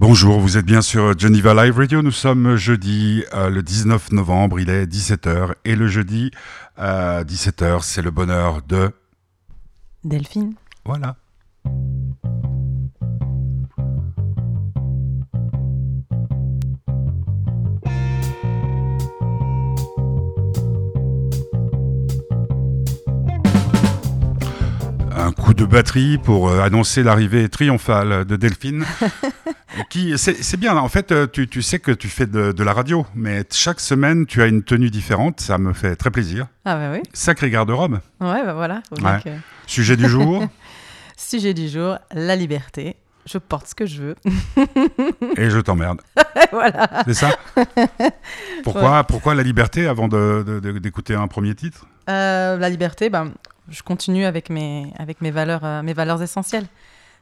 Bonjour, vous êtes bien sur Geneva Live Radio. Nous sommes jeudi euh, le 19 novembre, il est 17h. Et le jeudi, euh, 17h, c'est le bonheur de... Delphine. Voilà. Un coup de batterie pour euh, annoncer l'arrivée triomphale de Delphine. qui c'est bien, en fait, euh, tu, tu sais que tu fais de, de la radio, mais chaque semaine, tu as une tenue différente. Ça me fait très plaisir. Ah bah oui. Sacré garde-robe. Ouais, bah voilà. Ouais. que- Sujet du jour. Sujet du jour, la liberté. Je porte ce que je veux. et je t'emmerde. voilà. C'est ça? Pourquoi, pourquoi la liberté avant de- de- de- d'écouter un premier titre? Euh, la liberté, ben, je continue avec mes, avec mes, valeurs, euh, mes valeurs essentielles.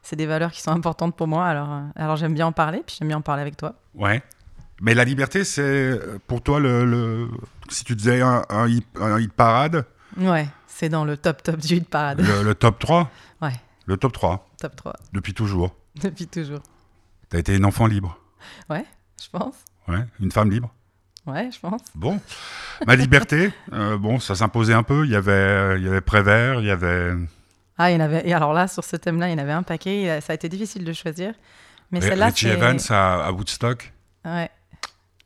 C'est des valeurs qui sont importantes pour moi, alors, euh, alors j'aime bien en parler, puis j'aime bien en parler avec toi. Ouais. Mais la liberté, c'est euh, pour toi le, le- Si tu disais un, un hit, un hit parade, Ouais, c'est dans le top top du hit parade. le, le top 3 Ouais. Le top 3, top 3, depuis toujours. depuis toujours. T'as été une enfant libre. Je pense. Ouais, une femme libre. Ouais, je pense. Bon. Ma liberté, euh, bon, ça s'imposait un peu. Il y avait, il y avait Prévert, il y avait Ah, il y en avait. Et alors là, sur ce thème-là, il y en avait un paquet. et, euh, Ça a été difficile de choisir. Mais celle-là, Richie c'est. Evans à, à Woodstock. Ouais.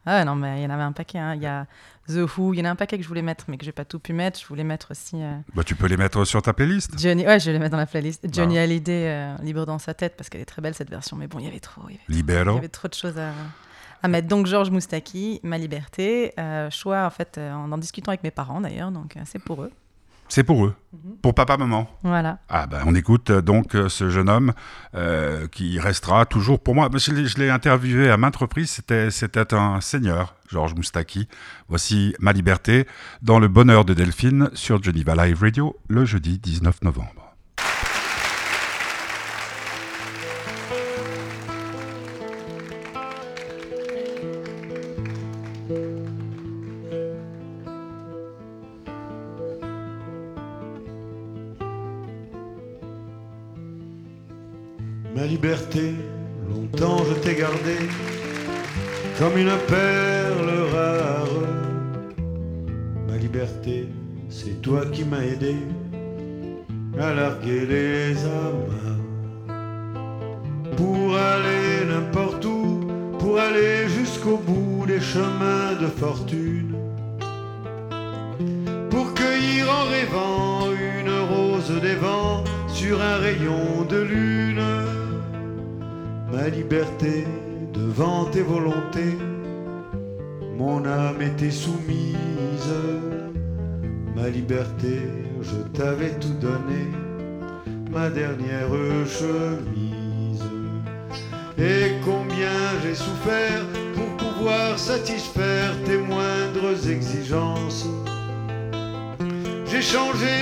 Ah non, mais il y en avait un paquet. hein. Il y a The Who, il y en a un paquet que je voulais mettre, mais que j'ai pas tout pu mettre. Je voulais mettre aussi euh, Bah, tu peux les mettre sur ta playlist. Johnny. Ouais, je vais les mettre dans la playlist. Johnny Bah. Hallyday, euh, Libre dans sa tête, parce qu'elle est très belle cette version. Mais bon, il y avait trop. Il y avait, il y avait trop de choses à, à mettre. Donc Georges Moustaki, Ma Liberté. euh, choix en fait euh, en en discutant avec mes parents d'ailleurs, donc euh, c'est pour eux. C'est pour eux. Mhm. Pour papa, maman. Voilà. Ah ben, on écoute donc ce jeune homme euh, qui restera toujours pour moi. Je l'ai- je l'ai interviewé à maintes reprises. C'était c'était un seigneur, Georges Moustaki. Voici ma liberté dans le bonheur de Delphine sur Geneva Live Radio le jeudi 19 novembre.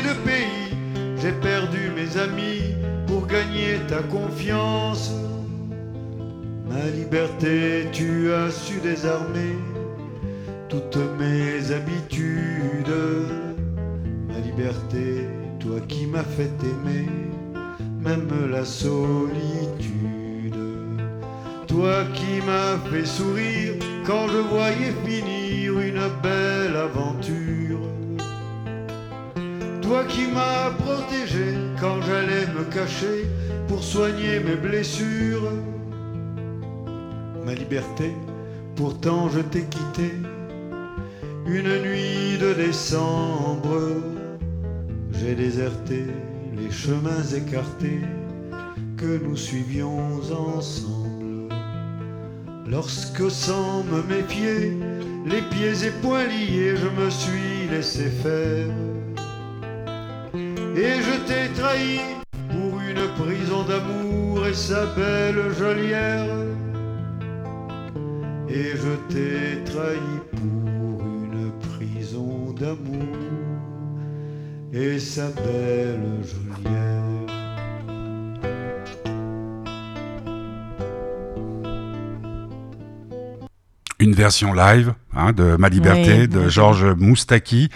Changé de pays, j'ai perdu mes amis pour gagner ta confiance. Ma liberté, tu as su désarmer toutes mes habitudes. Ma liberté, toi qui m'as fait aimer, même la solitude. Toi qui m'as fait sourire quand je voyais finir une belle aventure. Toi qui m'as protégé quand j'allais me cacher pour soigner mes blessures. Ma liberté, pourtant je t'ai quitté une nuit de décembre. J'ai déserté les chemins écartés que nous suivions ensemble. Lorsque sans me méfier, les pieds et poings liés, je me suis laissé faire. Et je t'ai trahi pour une prison d'amour et sa belle geôlière. Et je t'ai trahi pour une prison d'amour et sa belle geôlière. Une version live hein, de Ma Liberté Oui, de. Georges Moustaki.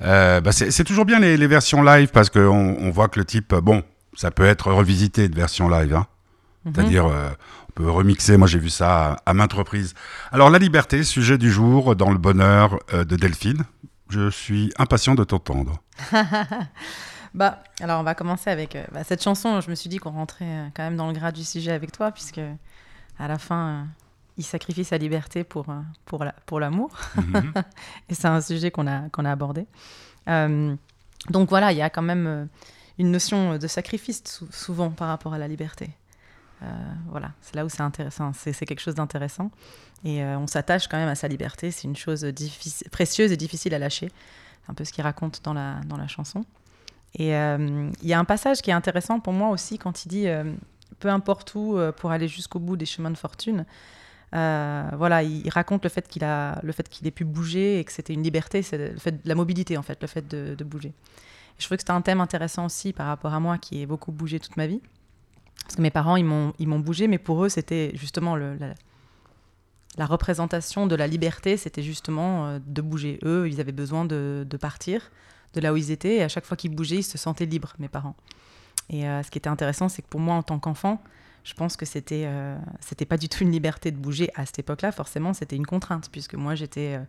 Euh, bah, c'est toujours bien les, les versions live parce qu'on on voit que le type, euh, bon, ça peut être revisité de version live. Hein. Mhm. C'est-à-dire, euh, on peut remixer, moi j'ai vu ça à, à maintes reprises. Alors, la liberté, sujet du jour dans le bonheur euh, de Delphine. Je suis impatient de t'entendre. Bah, alors on va commencer avec bah, cette chanson. Je me suis dit qu'on rentrait quand même dans le gras du sujet avec toi, puisque à la fin, il sacrifie sa liberté pour, euh, pour, la- pour l'amour. Mhm. Et c'est un sujet qu'on a, qu'on a abordé. Euh, donc voilà, il y a quand même euh, une notion de sacrifice sou- souvent par rapport à la liberté. Euh, voilà, c'est là où c'est intéressant, c'est, c'est quelque chose d'intéressant. Et euh, on s'attache quand même à sa liberté, c'est une chose précieuse et difficile à lâcher. C'est un peu ce qu'il raconte dans la, dans la chanson. Et il y a un passage qui est intéressant pour moi aussi quand il dit peu importe où pour aller jusqu'au bout des chemins de fortune. Euh, voilà, il, raconte le fait qu'il a, le fait qu'il ait pu bouger et que c'était une liberté, c'est le fait de la mobilité en fait, le fait de, bouger. Je trouvais que c'était un thème intéressant aussi par rapport à moi qui ai beaucoup bougé toute ma vie, parce que mes parents ils m'ont, ils m'ont bougé, mais pour eux c'était justement la, représentation de la liberté, c'était justement euh, de bouger. Eux, ils avaient besoin de, de partir de là où ils étaient, et à chaque fois qu'ils bougeaient, ils se sentaient libres, mes parents. Et euh, ce qui était intéressant, c'est que pour moi, en tant qu'enfant, je pense que c'était euh, c'était pas du tout une liberté de bouger à cette époque-là. Forcément, c'était une contrainte, puisque moi, j'étais euh,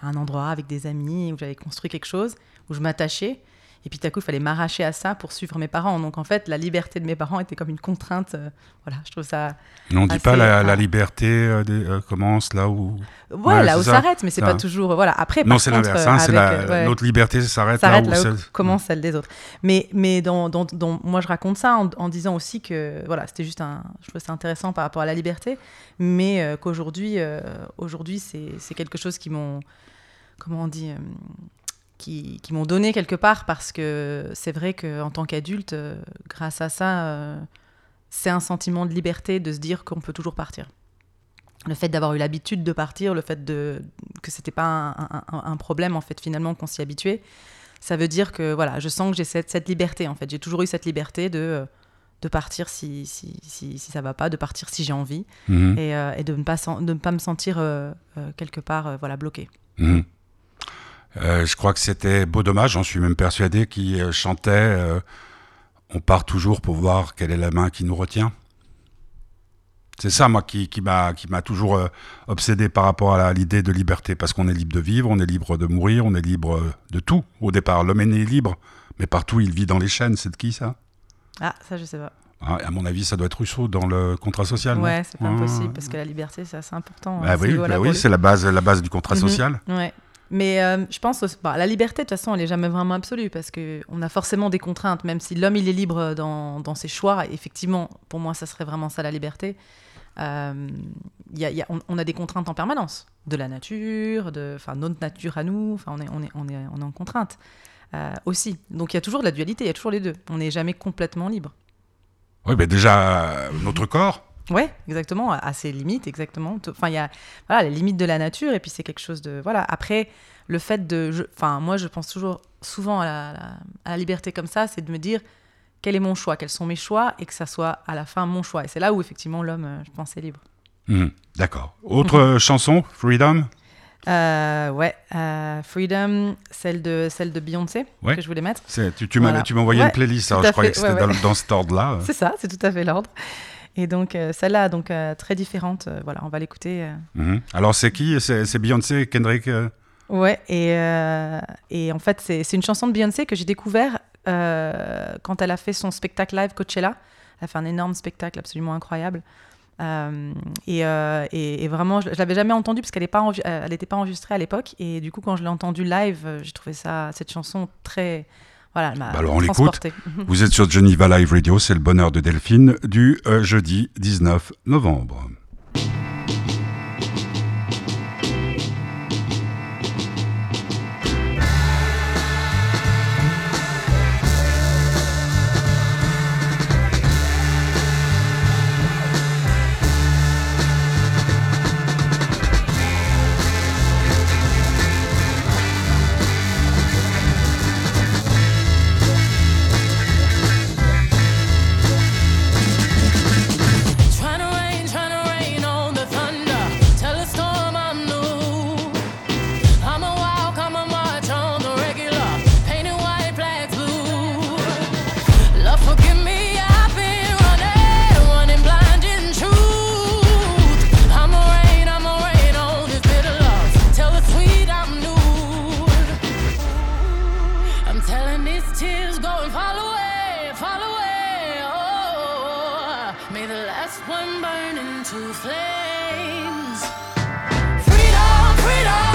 à un endroit avec des amis où j'avais construit quelque chose, où je m'attachais. Et puis, tout à coup, il fallait m'arracher à ça pour suivre mes parents. Donc, en fait, la liberté de mes parents était comme une contrainte. euh, voilà, je trouve ça. On ne dit pas la, la liberté euh, des- euh, commence là où. Ouais, Ouais, là où s'arrête, mais c'est pas toujours. Voilà. Après, non, c'est l'inverse. euh, hein, c'est avec, la- euh, ouais. Notre liberté s'arrête là où. là où c'est- commence celle des autres. Mais, mais dans, dans- dans- moi, je raconte ça en, en disant aussi que voilà, c'était juste un. Je trouve ça intéressant par rapport à la liberté, mais euh, qu'aujourd'hui, euh, aujourd'hui, c'est c'est quelque chose qui m'ont. Comment on dit euh, qui, qui m'ont donné quelque part parce que c'est vrai qu'en tant qu'adulte, euh, grâce à ça, euh, c'est un sentiment de liberté de se dire qu'on peut toujours partir. Le fait d'avoir eu l'habitude de partir, le fait de, que c'était pas un, un- un- un problème en fait finalement qu'on s'y habituait, ça veut dire que voilà, je sens que j'ai cette, cette liberté en fait. J'ai toujours eu cette liberté de, euh, de partir si, si, si, si ça va pas, de partir si j'ai envie Mhm. et, euh, et de, ne pas, de ne pas me sentir euh, euh, quelque part voilà, bloqué. Mhm. Euh, je crois que c'était Beau Dommage, j'en suis même persuadé, qui euh, chantait euh, On part toujours pour voir quelle est la main qui nous retient. C'est ça, moi, qui, qui m'a toujours euh, obsédé par rapport à l'idée de liberté, parce qu'on est libre de vivre, on est libre de mourir, on est libre de tout. Au départ, l'homme est né libre, mais partout, il vit dans les chaînes. C'est de qui, ça? Ah, ça je sais pas. Ah, À mon avis, ça doit être Rousseau dans le contrat social. Ouais, c'est pas Ah, impossible parce que la liberté c'est assez important. Bah oui, niveau-là bah oui lui. c'est la base, la base du contrat Mhm. social. Ouais. Mais euh, je pense que bah, la liberté, de toute façon, elle n'est jamais vraiment absolue parce qu'on a forcément des contraintes, même si l'homme, il est libre dans, dans ses choix. Effectivement, pour moi, ça serait vraiment ça la liberté. Euh, on, a des contraintes en permanence, de la nature, de, notre nature à nous, on, est, on, est, on, est, en contrainte euh, aussi. Donc il y a toujours de la dualité, il y a toujours les deux. On n'est jamais complètement libre. Oui, mais déjà, euh, notre corps, Ouais, exactement, à- ses limites, exactement. Enfin, il y a voilà, les limites de la nature, et puis c'est quelque chose de. Voilà, après, le fait de. je- Enfin, moi, je pense toujours, souvent à la, la- à la liberté comme ça, c'est de me dire quel est mon choix, quels sont mes choix, et que ça soit à la fin mon choix. Et c'est là où, effectivement, l'homme, euh, je pense, est libre. Mhm, D'accord. Autre euh, chanson, Freedom? Euh, ouais, euh, Freedom, celle de, celle de Beyoncé, Ouais. que je voulais mettre. Tu, tu m'as Voilà. envoyé Ouais, une playlist, alors je croyais fait, que c'était ouais, dans, ouais. dans cet ordre-là. C'est ça, c'est tout à fait l'ordre. Et donc, euh, celle-là, donc, euh, très différente. euh, voilà, on va l'écouter. Mhm. Alors c'est qui? C'est Beyoncé, Kendrick Ouais, et, euh, et en fait, c'est une chanson de Beyoncé que j'ai découvert euh, quand elle a fait son spectacle live Coachella. Elle a fait un énorme spectacle absolument incroyable. Euh, et, et- et vraiment, je je l'avais jamais entendue parce qu'elle n'était pas, enregistrée à l'époque. Et du coup, quand je l'ai entendue live, j'ai trouvé ça, cette chanson très. Voilà, Bah alors, on l'écoute. Vous êtes sur Geneva Live Radio, c'est le bonheur de Delphine, du euh, jeudi 19 novembre. one burning to flames. Freedom, freedom.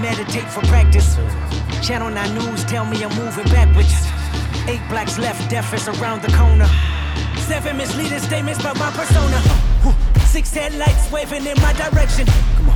meditate for practice. Channel 9 News tell me I'm moving backwards. Eight blacks left, deaf is around the corner. Seven misleading statements by my persona. Six headlights waving in my direction. Come on.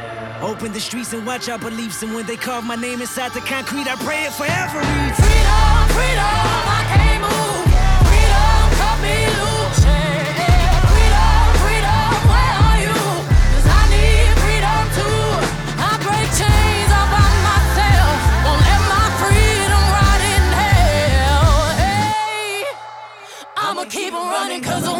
Open the streets and watch our beliefs. And when they carve my name inside the concrete, I pray it forever. Freedom, freedom, I can't move. Freedom, cut me loose. Freedom, freedom, where are you? Cause I need freedom too. I break chains all by myself. Won't let my freedom rot in hell. Hey, I'ma keep on running cause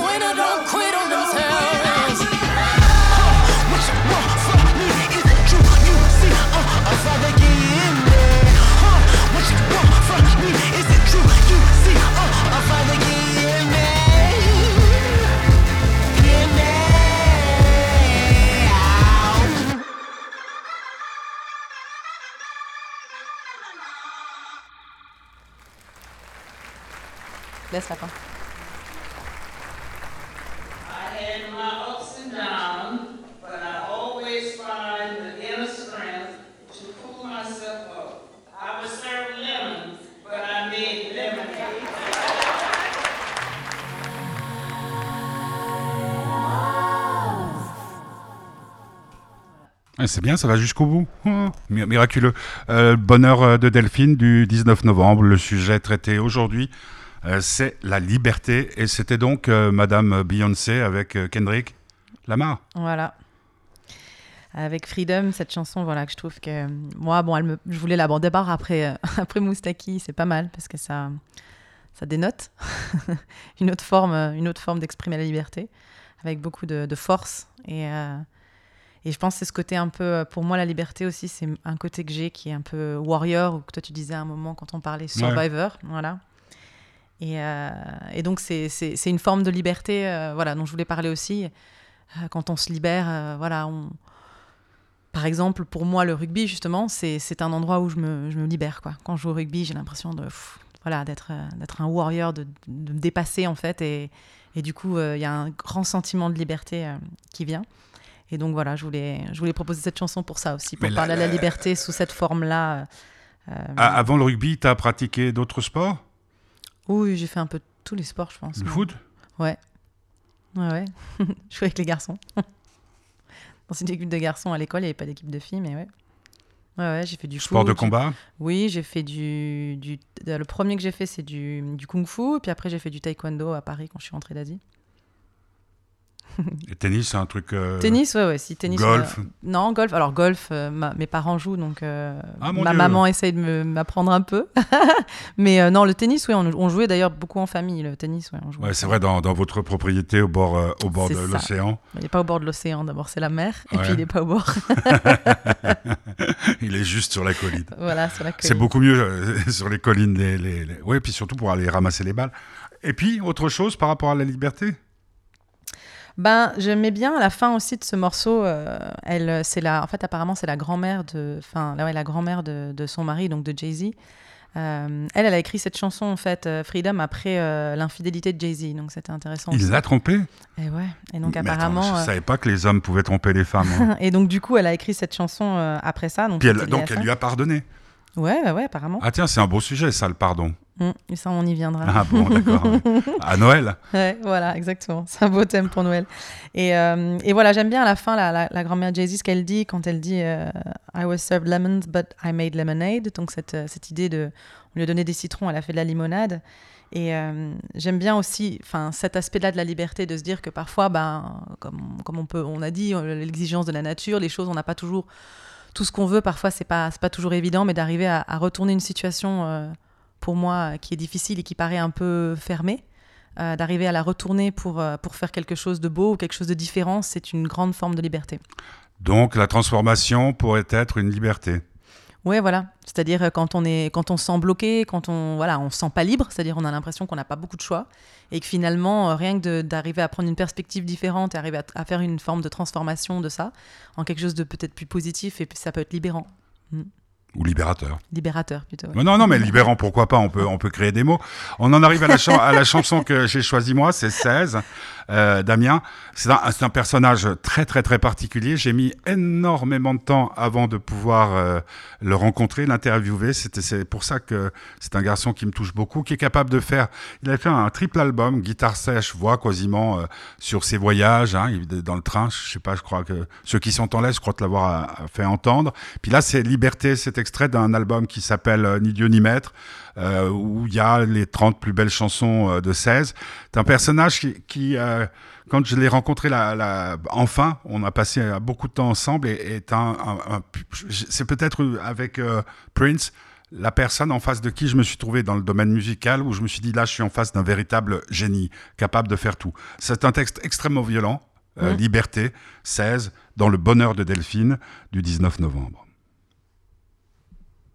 C'est bien, ça va jusqu'au bout. Oh, miraculeux. Euh, bonheur euh, de Delphine du 19 novembre. Le sujet traité aujourd'hui, c'est la liberté. Et c'était donc euh, Madame Beyoncé avec euh, Kendrick Lamar. Voilà. Avec Freedom, cette chanson, voilà, que je trouve que moi, bon, elle me, je voulais l'aborder d'abord après, après Moustaki, c'est pas mal parce que ça, ça dénote une autre forme, une autre forme d'exprimer la liberté avec beaucoup de, de force et et je pense que c'est ce côté un peu, pour moi, la liberté aussi, c'est un côté que j'ai qui est un peu warrior, ou que toi tu disais à un moment quand on parlait survivor, voilà. Et, euh, et donc, c'est une forme de liberté euh, voilà, dont je voulais parler aussi. Euh, quand on se libère, voilà, on... par exemple, pour moi, le rugby, justement, c'est un endroit où je me, je me, libère. Quoi. Quand je joue au rugby, j'ai l'impression de voilà, d'être un warrior, de, de, me dépasser, en fait. Et, et du coup, il y a un grand sentiment de liberté qui vient. Et donc voilà, je voulais, je voulais proposer cette chanson pour ça aussi, pour Mais parler la, de la liberté sous cette forme-là. Euh, avant le rugby, tu as pratiqué d'autres sports? Oui, j'ai fait un peu tous les sports, je pense. Le foot? Ouais. Ouais, ouais. je jouais avec les garçons. Dans une équipe de garçons à l'école, il n'y avait pas d'équipe de filles, mais ouais. Ouais, ouais, j'ai fait du Sport foot, de combat? Oui, j'ai fait du, du. Le premier que j'ai fait, c'est du, du kung-fu. Puis après, j'ai fait du taekwondo à Paris quand je suis rentrée d'Asie. Et tennis, c'est un truc. euh, Tennis, ouais, ouais, si tennis. Golf euh, Non, golf. Alors, golf, euh, ma- mes parents jouent, donc euh, Ah, ma Dieu. maman essaye de m'apprendre un peu. Mais non, le tennis, oui, on, on jouait d'ailleurs beaucoup en famille, le tennis, ouais. On jouait Ouais, c'est vrai, dans, dans votre propriété au bord, au bord C'est de l'océan, Il n'est pas au bord de l'océan, d'abord, c'est la mer. Et puis, il n'est pas au bord. il est juste sur la colline. voilà, sur la C'est colline. beaucoup mieux sur les collines. Les, les, les- Ouais, puis surtout pour aller ramasser les balles. Et puis, autre chose par rapport à la liberté? Ben, j'aimais bien la fin aussi de ce morceau. euh, elle, c'est la, en fait, apparemment, c'est la grand-mère de, enfin, ouais, la grand-mère de, de son mari, donc de Jay Z. Euh, elle, elle a écrit cette chanson en fait, euh, Freedom, après euh, l'infidélité de Jay Z. Donc c'était intéressant. Il l'a trompé Et ouais. Et donc Mais attends, apparemment. je euh, savais pas que les hommes pouvaient tromper les femmes. hein. Et donc du coup, elle a écrit cette chanson après ça. Donc, Puis elle- donc, elle lui a pardonné. Ouais, ouais, apparemment. Ah tiens, c'est un beau sujet, ça, le pardon. Mm, et ça, on y viendra. Ah bon, d'accord. À Noël Ouais, voilà, exactement. C'est un beau thème pour Noël. Et, euh, et voilà, j'aime bien à la fin la, la, la grand-mère Jay-Z, ce qu'elle dit quand elle dit euh, I was served lemons, but I made lemonade. Donc, cette, euh, cette idée de. On lui a donné des citrons, elle a fait de la limonade. Et euh, j'aime bien aussi cet aspect-là de la liberté, de se dire que parfois, ben, comme, comme on, peut, on a dit, l'exigence de la nature, les choses, on n'a pas toujours tout ce qu'on veut. Parfois, c'est pas, pas toujours évident, mais d'arriver à, à retourner une situation, pour moi, qui est difficile et qui paraît un peu fermée, euh, d'arriver à la retourner pour, euh, pour faire quelque chose de beau ou quelque chose de différent, c'est une grande forme de liberté. Donc, la transformation pourrait être une liberté. Ouais, voilà. C'est-à-dire euh, quand on est, quand on se sent bloqué, quand on, voilà, on se sent pas libre, c'est-à-dire on a l'impression qu'on n'a pas beaucoup de choix et que finalement euh, rien que d'arriver à prendre une perspective différente et arriver à, à faire une forme de transformation de ça en quelque chose de peut-être plus positif et ça peut être libérant, Ou libérateur. libérateur plutôt. Non, non, mais libérant, pourquoi pas, on peut, on peut créer des mots. On en arrive à la, chan- à la chanson que j'ai choisie moi, c'est 16, euh, Damien. C'est un, c'est un personnage très, très, très particulier. J'ai mis énormément de temps avant de pouvoir euh, le rencontrer, l'interviewer. C'était, c'est pour ça que c'est un garçon qui me touche beaucoup, qui est capable de faire... Il a fait un triple album, guitare sèche, voix quasiment euh, sur ses voyages, hein, dans le train, je sais pas, je crois que ceux qui sont en l'aise, je crois te l'avoir fait entendre. Puis là, c'est Liberté, cet extrait d'un album qui s'appelle euh, Ni Dieu ni Maître, euh, où il y a les 30 plus belles chansons euh, de 16. C'est un personnage qui, qui, euh, quand je l'ai rencontré la, la- enfin, on a passé beaucoup de temps ensemble et est un, un- un- c'est peut-être avec euh, Prince la personne en face de qui je me suis trouvé dans le domaine musical où je me suis dit là je suis en face d'un véritable génie capable de faire tout. C'est un texte extrêmement violent, euh, Mhm. Liberté 16 dans le bonheur de Delphine du 19 novembre.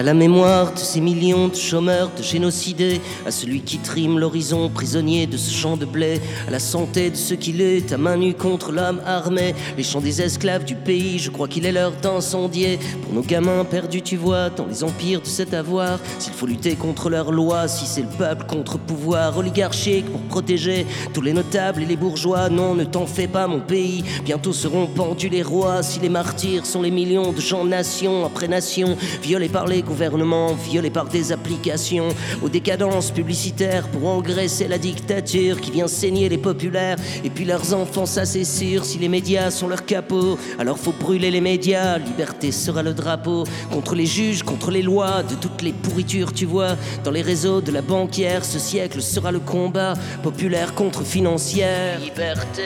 À la mémoire de ces millions de chômeurs, de génocidés, à celui qui trime l'horizon, prisonnier de ce champ de blé, à la santé de ceux qui luttent à main nue contre l'homme armé, les chants des esclaves du pays, je crois qu'il est l'heure d'incendier. Pour nos gamins perdus, tu vois, dans les empires de cet avoir, s'il faut lutter contre leurs lois, si c'est le peuple contre pouvoir oligarchique pour protéger tous les notables et les bourgeois, non, ne t'en fais pas, mon pays, bientôt seront pendus les rois, si les martyrs sont les millions de gens, nation après nation, violés par les gouvernements, violés par des applications, aux décadences publicitaires pour engraisser la dictature qui vient saigner les populaires, et puis leurs enfants, ça c'est sûr, si les médias sont leurs capots, alors faut brûler les médias, liberté sera le drapeau, contre les juges, contre les lois, de toutes les pourritures, tu vois, dans les réseaux de la banquière, ce siècle sera le combat, populaire contre financière. Liberté.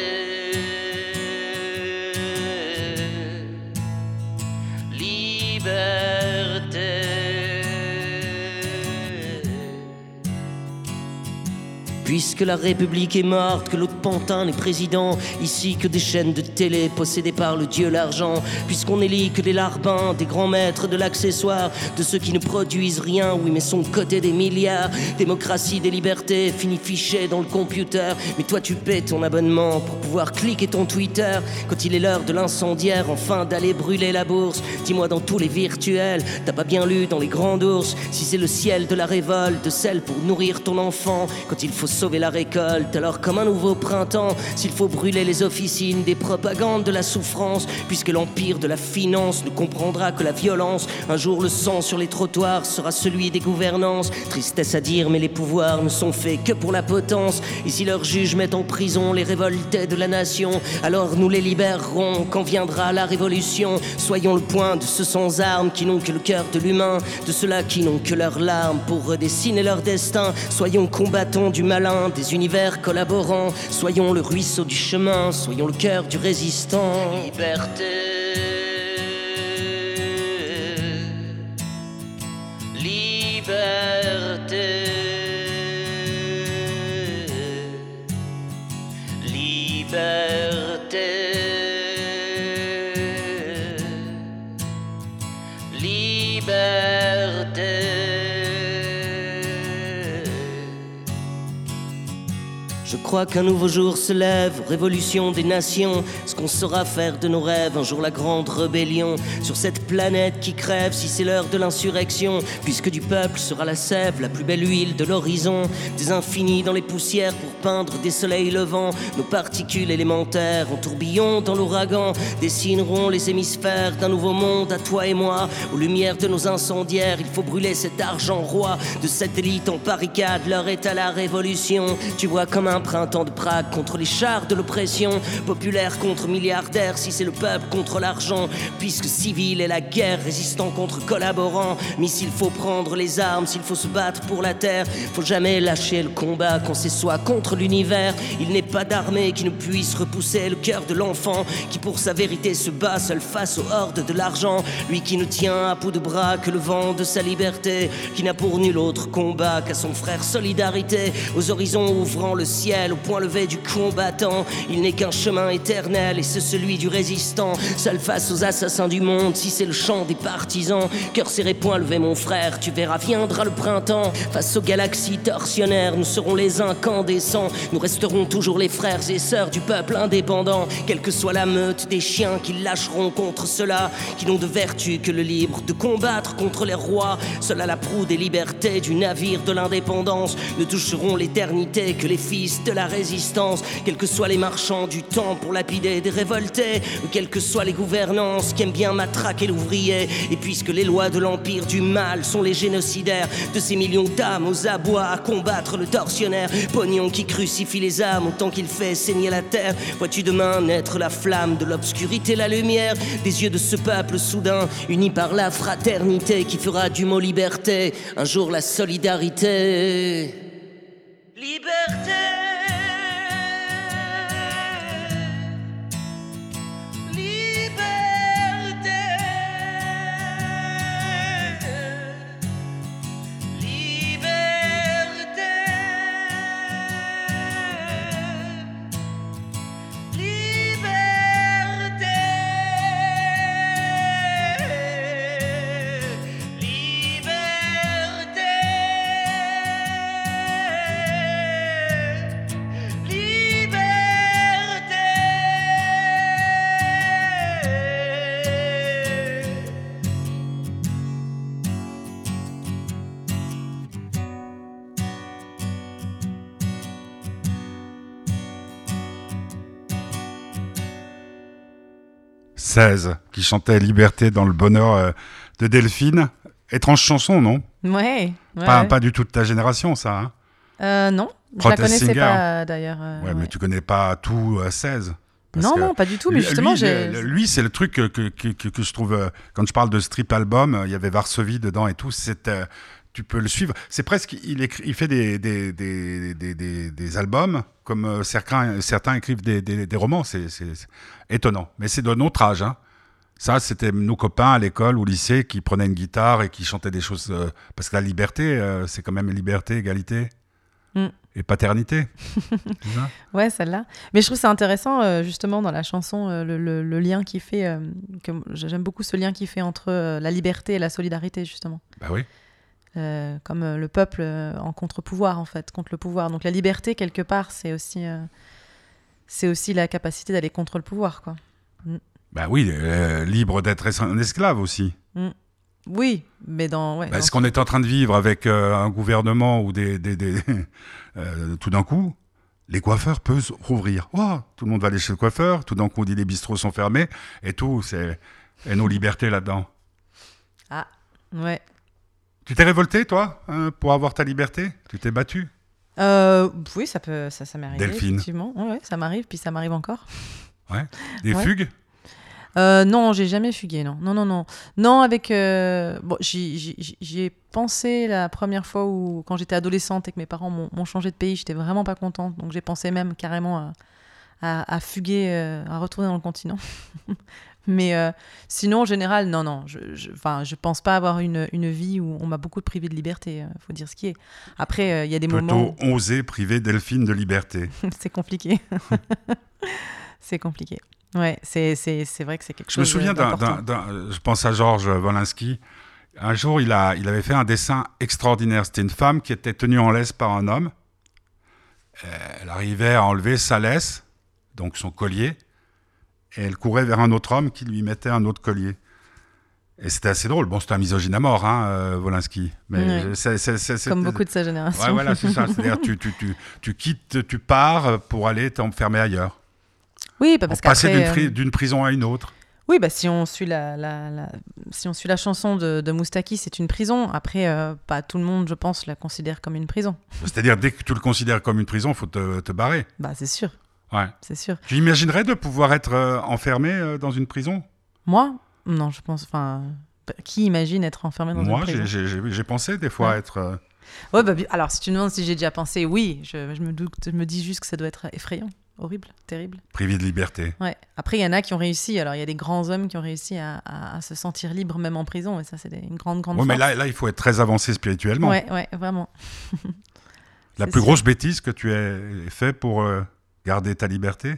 Liberté. Puisque la République est morte, que l'autre pantin n'est président, ici que des chaînes de télé possédées par le dieu l'argent, puisqu'on élit que des larbins, des grands maîtres de l'accessoire, de ceux qui ne produisent rien, oui mais sont côté des milliards, démocratie des libertés, fini fiché dans le computer, mais toi tu paies ton abonnement pour pouvoir cliquer ton Twitter, quand il est l'heure de l'incendiaire, enfin d'aller brûler la bourse, dis-moi dans tous les virtuels, t'as pas bien lu dans les grands ours, si c'est le ciel de la révolte, celle pour nourrir ton enfant, quand il faut sauver la récolte. Alors comme un nouveau printemps, s'il faut brûler les officines des propagandes de la souffrance, puisque l'empire de la finance ne comprendra que la violence, un jour le sang sur les trottoirs sera celui des gouvernances. Tristesse à dire, mais les pouvoirs ne sont faits que pour la potence. Et si leurs juges mettent en prison les révoltés de la nation, alors nous les libérerons quand viendra la révolution. Soyons le point de ceux sans armes qui n'ont que le cœur de l'humain, de ceux-là qui n'ont que leurs larmes pour redessiner leur destin. Soyons combattants du des univers collaborants. Soyons le ruisseau du chemin, soyons le cœur du résistant. Liberté. Qu'un nouveau jour se lève, révolution des nations, ce qu'on saura faire de nos rêves, un jour la grande rébellion sur cette planète qui crève, si c'est l'heure de l'insurrection, puisque du peuple sera la sève, la plus belle huile de l'horizon, des infinis dans les poussières pour peindre des soleils levants, nos particules élémentaires en tourbillon dans l'ouragan, dessineront les hémisphères d'un nouveau monde à toi et moi, aux lumières de nos incendiaires, il faut brûler cet argent roi. De cette élite en barricade, l'heure est à la révolution, tu vois comme un prince de Prague contre les chars de l'oppression, populaire contre milliardaire, si c'est le peuple contre l'argent, puisque civil est la guerre, résistant contre collaborant, mais s'il faut prendre les armes, s'il faut se battre pour la terre, faut jamais lâcher le combat qu'on soit contre l'univers, il n'est pas d'armée qui ne puisse repousser le cœur de l'enfant, qui pour sa vérité se bat seul face aux hordes de l'argent, lui qui ne tient à bout de bras que le vent de sa liberté, qui n'a pour nul autre combat qu'à son frère solidarité, aux horizons ouvrant le ciel, point levé du combattant. Il n'est qu'un chemin éternel et c'est celui du résistant. Seul face aux assassins du monde, si c'est le chant des partisans. Cœur serré, point levé, mon frère, tu verras, viendra le printemps. Face aux galaxies torsionnaires, nous serons les incandescents. Nous resterons toujours les frères et sœurs du peuple indépendant. Quelle que soit la meute des chiens qui lâcheront contre ceux-là, qui n'ont de vertu que le libre, de combattre contre les rois. Seul à la proue des libertés du navire de l'indépendance, ne toucheront l'éternité que les fils de la résistance, quels que soient les marchands du temps pour lapider des révoltés, quelles que soient les gouvernances qui aiment bien matraquer l'ouvrier. Et puisque les lois de l'empire du mal sont les génocidaires de ces millions d'âmes aux abois à combattre le tortionnaire, pognon qui crucifie les âmes autant qu'il fait saigner la terre, vois-tu demain naître la flamme de l'obscurité, la lumière des yeux de ce peuple soudain, uni par la fraternité qui fera du mot liberté un jour la solidarité. Liberté qui chantait Liberté dans le bonheur euh, de Delphine. Étrange chanson, non? Ouais, pas, pas, du tout de ta génération, ça. Hein? Euh, non, je la connaissais pas d'ailleurs. Euh, ouais, mais tu connais pas tout 16 non, non, pas du tout, mais justement, j'ai. Lui, c'est le truc que, que, que, que, je trouve. Quand je parle de strip album, il y avait Varsovie dedans et tout. C'est tu peux le suivre. C'est presque, il, écrit, il fait des, des, des, des, des albums comme euh, certains, certains écrivent des, romans. C'est étonnant. Mais c'est de notre âge. Hein. Ça, c'était nos copains à l'école ou au lycée qui prenaient une guitare et qui chantaient des choses. Euh, parce que la liberté, euh, c'est quand même liberté, égalité. Mm. Et paternité. ouais, celle-là. Mais je trouve ça intéressant, justement, dans la chanson, le, le, lien qui fait. J'aime beaucoup ce lien qui fait entre la liberté et la solidarité, justement. Bah oui. Euh, comme euh, le peuple euh, en contre-pouvoir, en fait, contre le pouvoir. Donc la liberté, quelque part, c'est aussi, c'est aussi la capacité d'aller contre le pouvoir, quoi. Mm. Bah oui, libre d'être un esclave aussi. Mm. Oui, mais dans. Ouais, Bah, dans- ce qu'on est en train de vivre avec un gouvernement ou des, des, des- tout d'un coup, les coiffeurs peuvent rouvrir. Oh, tout le monde va aller chez le coiffeur. Tout d'un coup, on dit les bistrots sont fermés et tout. C'est et nos libertés là-dedans. Ah, ouais. Tu t'es révolté, toi, hein, pour avoir ta liberté? Tu t'es battu? Euh, oui, ça peut, ça, ça m'est arrivé. Delphine. Effectivement. Ouais, ça m'arrive, puis ça m'arrive encore. Ouais. Des Ouais. fugues? Euh, non, j'ai jamais fugué, non. Non, non, non. Non, avec. euh, Bon, j'y ai pensé la première fois où, quand j'étais adolescente et que mes parents m'ont m'ont changé de pays, j'étais vraiment pas contente. Donc j'ai pensé même carrément à, à, à fuguer, euh, à retourner dans le continent. Mais euh, sinon, en général, non, non. Je, je, enfin, je pense pas avoir une, une vie où on m'a beaucoup privé de liberté. euh, faut dire ce qui est. Après, euh, il y a des moments. Plutôt oser priver Delphine de liberté? c'est compliqué. c'est compliqué. Ouais, c'est c'est- c'est vrai que c'est quelque Je me chose. souviens d'un, je pense à Georges Wolinski. Un jour, il, a, il avait fait un dessin extraordinaire. C'était une femme qui était tenue en laisse par un homme. Elle arrivait à enlever sa laisse, donc son collier, et elle courait vers un autre homme qui lui mettait un autre collier. Et c'était assez drôle. Bon, c'était un misogyne à mort, hein, euh, Wolinski. Mais c'est, c'est- c'est- c'est- Comme beaucoup de sa génération. Ouais, voilà, c'est ça. C'est-à-dire, tu, tu, tu, tu quittes, tu pars pour aller t'enfermer ailleurs. Oui, bah parce passer qu'après, d'une, fri- euh, d'une prison à une autre. oui, bah si on suit la, la, la- si on suit la chanson de, de Moustaki, c'est une prison. Après, euh, pas tout le monde, je pense, la considère comme une prison. C'est-à-dire, dès que tu le considères comme une prison, il faut te, te barrer. Bah c'est sûr, Ouais. c'est sûr. Tu imaginerais de pouvoir être euh, enfermé euh, dans une prison Moi, non, je pense. Enfin, bah, qui imagine être enfermé dans Moi, une prison? j'ai- j'ai pensé des fois Ouais. être. euh, Ouais, bah, alors si tu me demandes si j'ai déjà pensé, oui, je, je me doute, je me dis juste que ça doit être effrayant, horrible, terrible. privé de liberté. Ouais. Après, il y en a qui ont réussi. Alors, il y a des grands hommes qui ont réussi à, à- à se sentir libres même en prison, et ça, c'est des- une grande, grande Oui, mais là, là, il faut être très avancé spirituellement. Ouais, ouais, vraiment. La C'est plus sûr. grosse bêtise que tu aies fait pour euh, garder ta liberté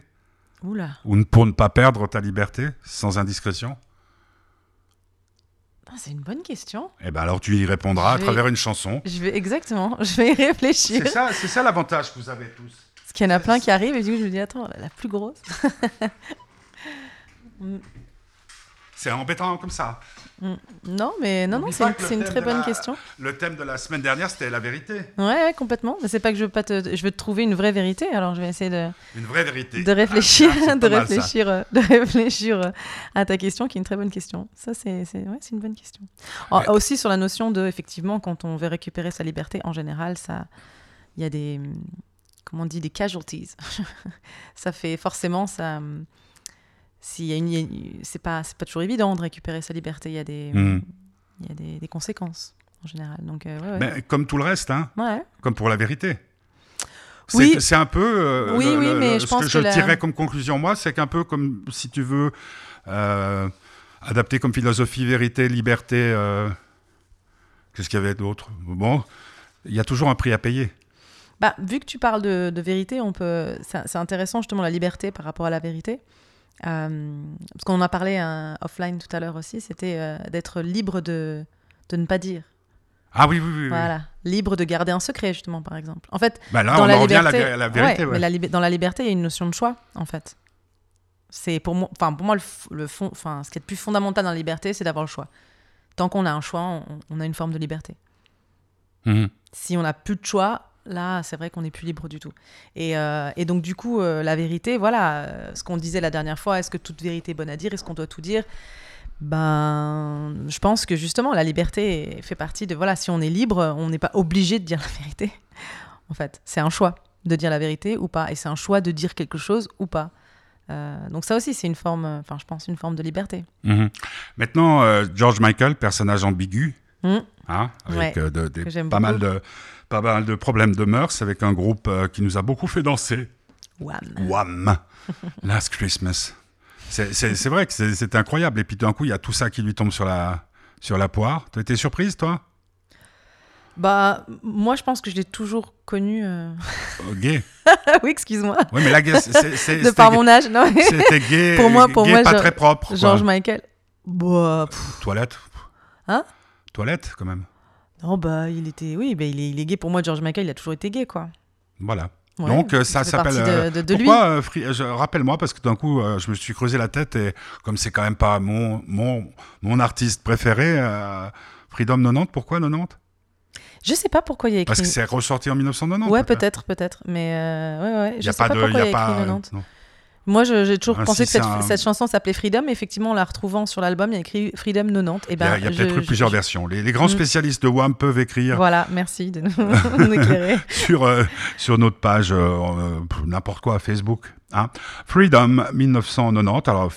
Oula. ou pour ne pas perdre ta liberté sans indiscrétion Ah, c'est une bonne question. Eh ben alors tu y répondras à vais- travers une chanson. Je vais exactement. Je vais y réfléchir. C'est ça, c'est ça l'avantage que vous avez tous. Parce qu'il y en a plein qui arrivent et du coup, je me dis attends, la plus grosse. C'est embêtant comme ça. Non, mais non, non, c'est une, très bonne la- question. Le thème de la semaine dernière, c'était la vérité. Ouais, ouais, complètement. Mais c'est pas que je veux pas te, je veux te trouver une vraie vérité. Alors, je vais essayer de, Une vraie vérité. de réfléchir, Ah, c'est de réfléchir, euh, de réfléchir euh, à ta question, qui est une très bonne question. Ça, c'est, ouais, une bonne question. Ouais. Aussi sur la notion de, effectivement, quand on veut récupérer sa liberté, en général, ça, il y a des, hum, comment on dit, des casualties. ça fait forcément, ça, a une, c'est pas, c'est pas toujours évident de récupérer sa liberté. Il y a des, Mhm. il y a des, des conséquences en général. Donc, euh, ouais, ouais. Mais comme tout le reste, hein, Ouais. comme pour la vérité. C'est- Oui. C'est un peu. euh, Oui, le- oui, mais le- je ce pense que que je la- tirerais comme conclusion, moi, c'est qu'un peu comme si tu veux euh, adapter comme philosophie vérité, liberté. Qu'est-ce qu'il y avait d'autre? Bon, il y a toujours un prix à payer. Bah, vu que tu parles de, de vérité, on peut. C'est intéressant justement la liberté par rapport à la vérité. Euh, parce qu'on en a parlé euh, offline tout à l'heure aussi, c'était euh, d'être libre de, de ne pas dire. Ah oui, oui, oui. oui. Voilà. Libre de garder un secret, justement, par exemple. En fait, Bah là, dans on la en revient à la, liberté, à la vérité. ouais, ouais. mais la lib- dans la liberté, il y a une notion de choix, en fait. C'est pour moi, enfin pour moi le, f- le fond, enfin ce qui est le plus fondamental dans la liberté, c'est d'avoir le choix. Tant qu'on a un choix, on, on a une forme de liberté. Mhm. Si on n'a plus de choix, là, c'est vrai qu'on n'est plus libre du tout. Et, euh, et donc, du coup, euh, la vérité, voilà, euh, ce qu'on disait la dernière fois, est-ce que toute vérité est bonne à dire? Est-ce qu'on doit tout dire? Ben, je pense que justement, la liberté fait partie de, voilà, si on est libre, on n'est pas obligé de dire la vérité. En fait, c'est un choix de dire la vérité ou pas. Et c'est un choix de dire quelque chose ou pas. Euh, donc ça aussi, c'est une forme, enfin, je pense, une forme de liberté. Mhm. Maintenant, euh, George Michael, personnage ambigu, Mm. Hein, avec Ouais, euh, de- des- pas, mal de, pas mal de problèmes de mœurs, avec un groupe euh, qui nous a beaucoup fait danser. Wham. Wham! Last Christmas. C'est- vrai que c'est incroyable. Et puis d'un coup, il y a tout ça qui lui tombe sur la, sur la poire. Tu étais surprise, toi? Bah, moi, je pense que je l'ai toujours connu. euh, Euh, Gay. oui, excuse-moi. Oui, mais la gay, c'est- c'est- c'est- De par mon âge, non C'était gay, Pour moi- pour gay moi, pas très propre. quoi. George Michael. Bah, pff, Toilette. Hein? Toilette, quand même. non, bah, il était. Oui, bah, il, est, il est gay. Pour moi, George Michael, il a toujours été gay, quoi. Voilà. Ouais, Donc euh, ça s'appelle. euh, de, de, pourquoi euh, Free- Rappelle-moi parce que d'un coup euh, je me suis creusé la tête et comme c'est quand même pas mon mon mon artiste préféré, Freedom 90. Pourquoi 90 Je sais pas pourquoi il y a écrit. Parce que c'est ressorti en 1990. Ouais, peut-être, peut-être. Mais ouais, ouais. Il Je y a sais pas pas, de, pourquoi il y y a a écrit pas. 90. non. Moi, j'ai toujours Ah, pensé si, que cette, c'est un- cette chanson s'appelait Freedom. Effectivement, en la retrouvant sur l'album, il y a écrit Freedom 90. Et Il y ben, a, il y a je- peut-être eu plusieurs je- versions. Les, les grands Mm. spécialistes de WAM peuvent écrire Voilà, merci de nous, éclairer. sur, euh, sur notre page, euh, euh, n'importe quoi, Facebook. Hein. Freedom 1990, alors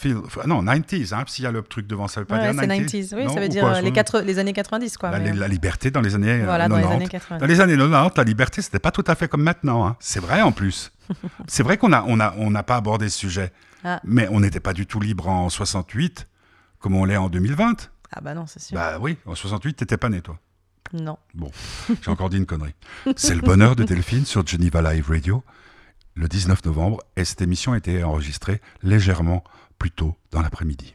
non, 90s, hein, s'il y a le truc devant, ça veut pas Ouais, dire c'est 90s. 90s. Oui, Non, ça veut dire quoi, euh, les, quatre- les années 90, quoi. la, mais, la liberté dans les années euh, voilà, dans les 90. années 90. Dans les années 90, la liberté, c'était pas tout à fait comme maintenant. hein. C'est vrai en plus. c'est vrai qu'on a, on a, on n'a pas abordé ce sujet. Ah. Mais on n'était pas du tout libre en 68, comme on l'est en 2020. Ah bah non, c'est sûr. Bah oui, en 68, t'étais pas né, toi. Non. Bon, j'ai encore dit une connerie. C'est le bonheur de Delphine sur Geneva Live Radio le 19 novembre et cette émission a été enregistrée légèrement plus tôt dans l'après-midi.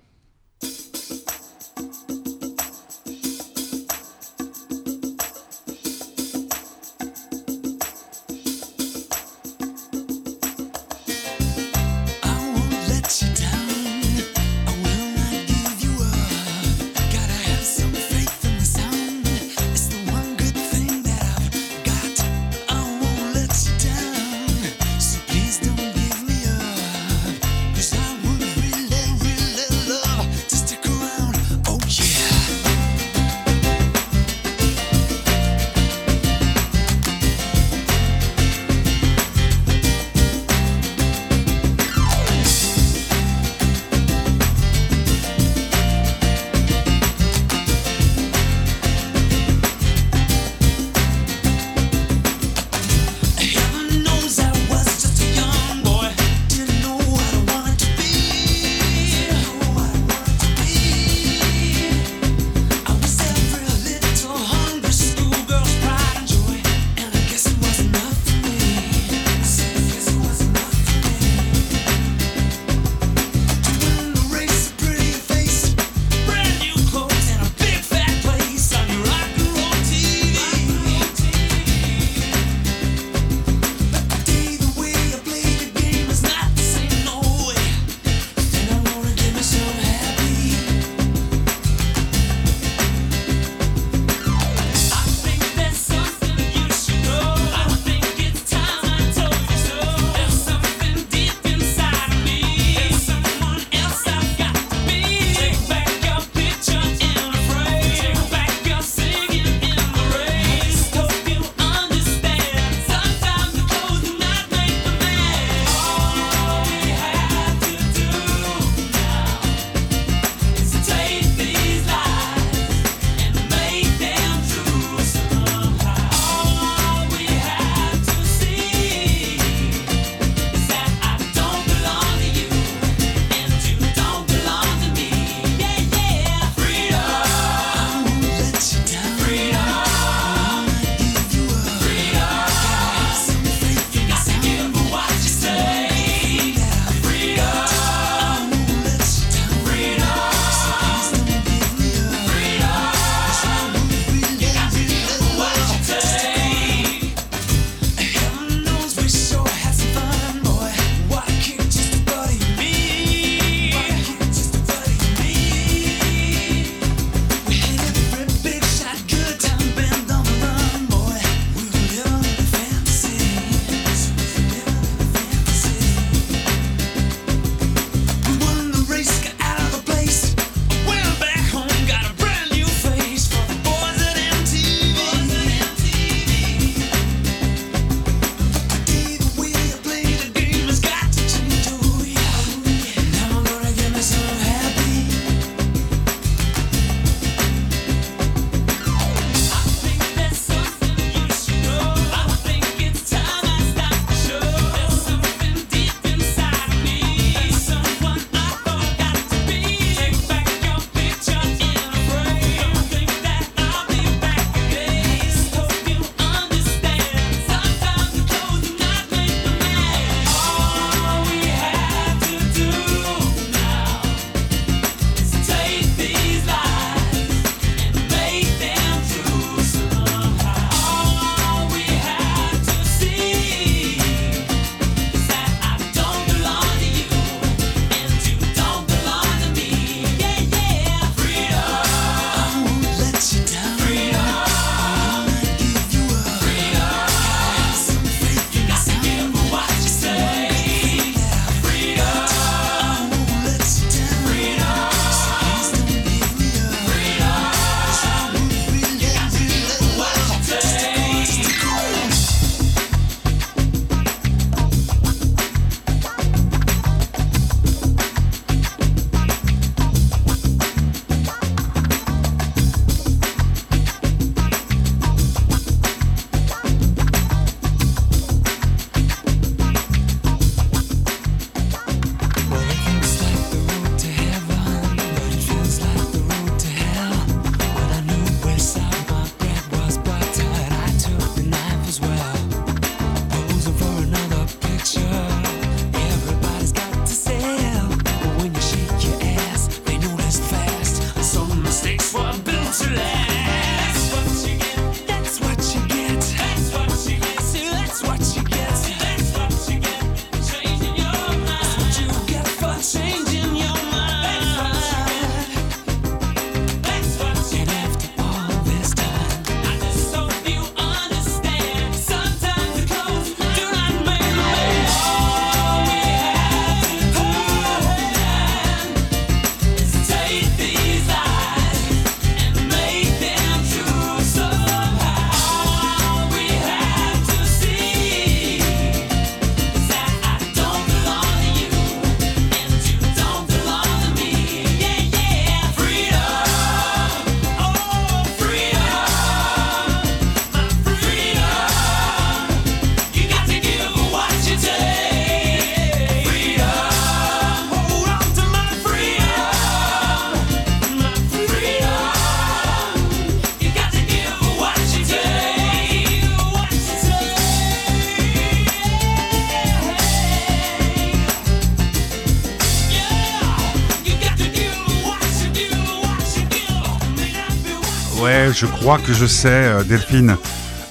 Crois que je sais, euh, Delphine.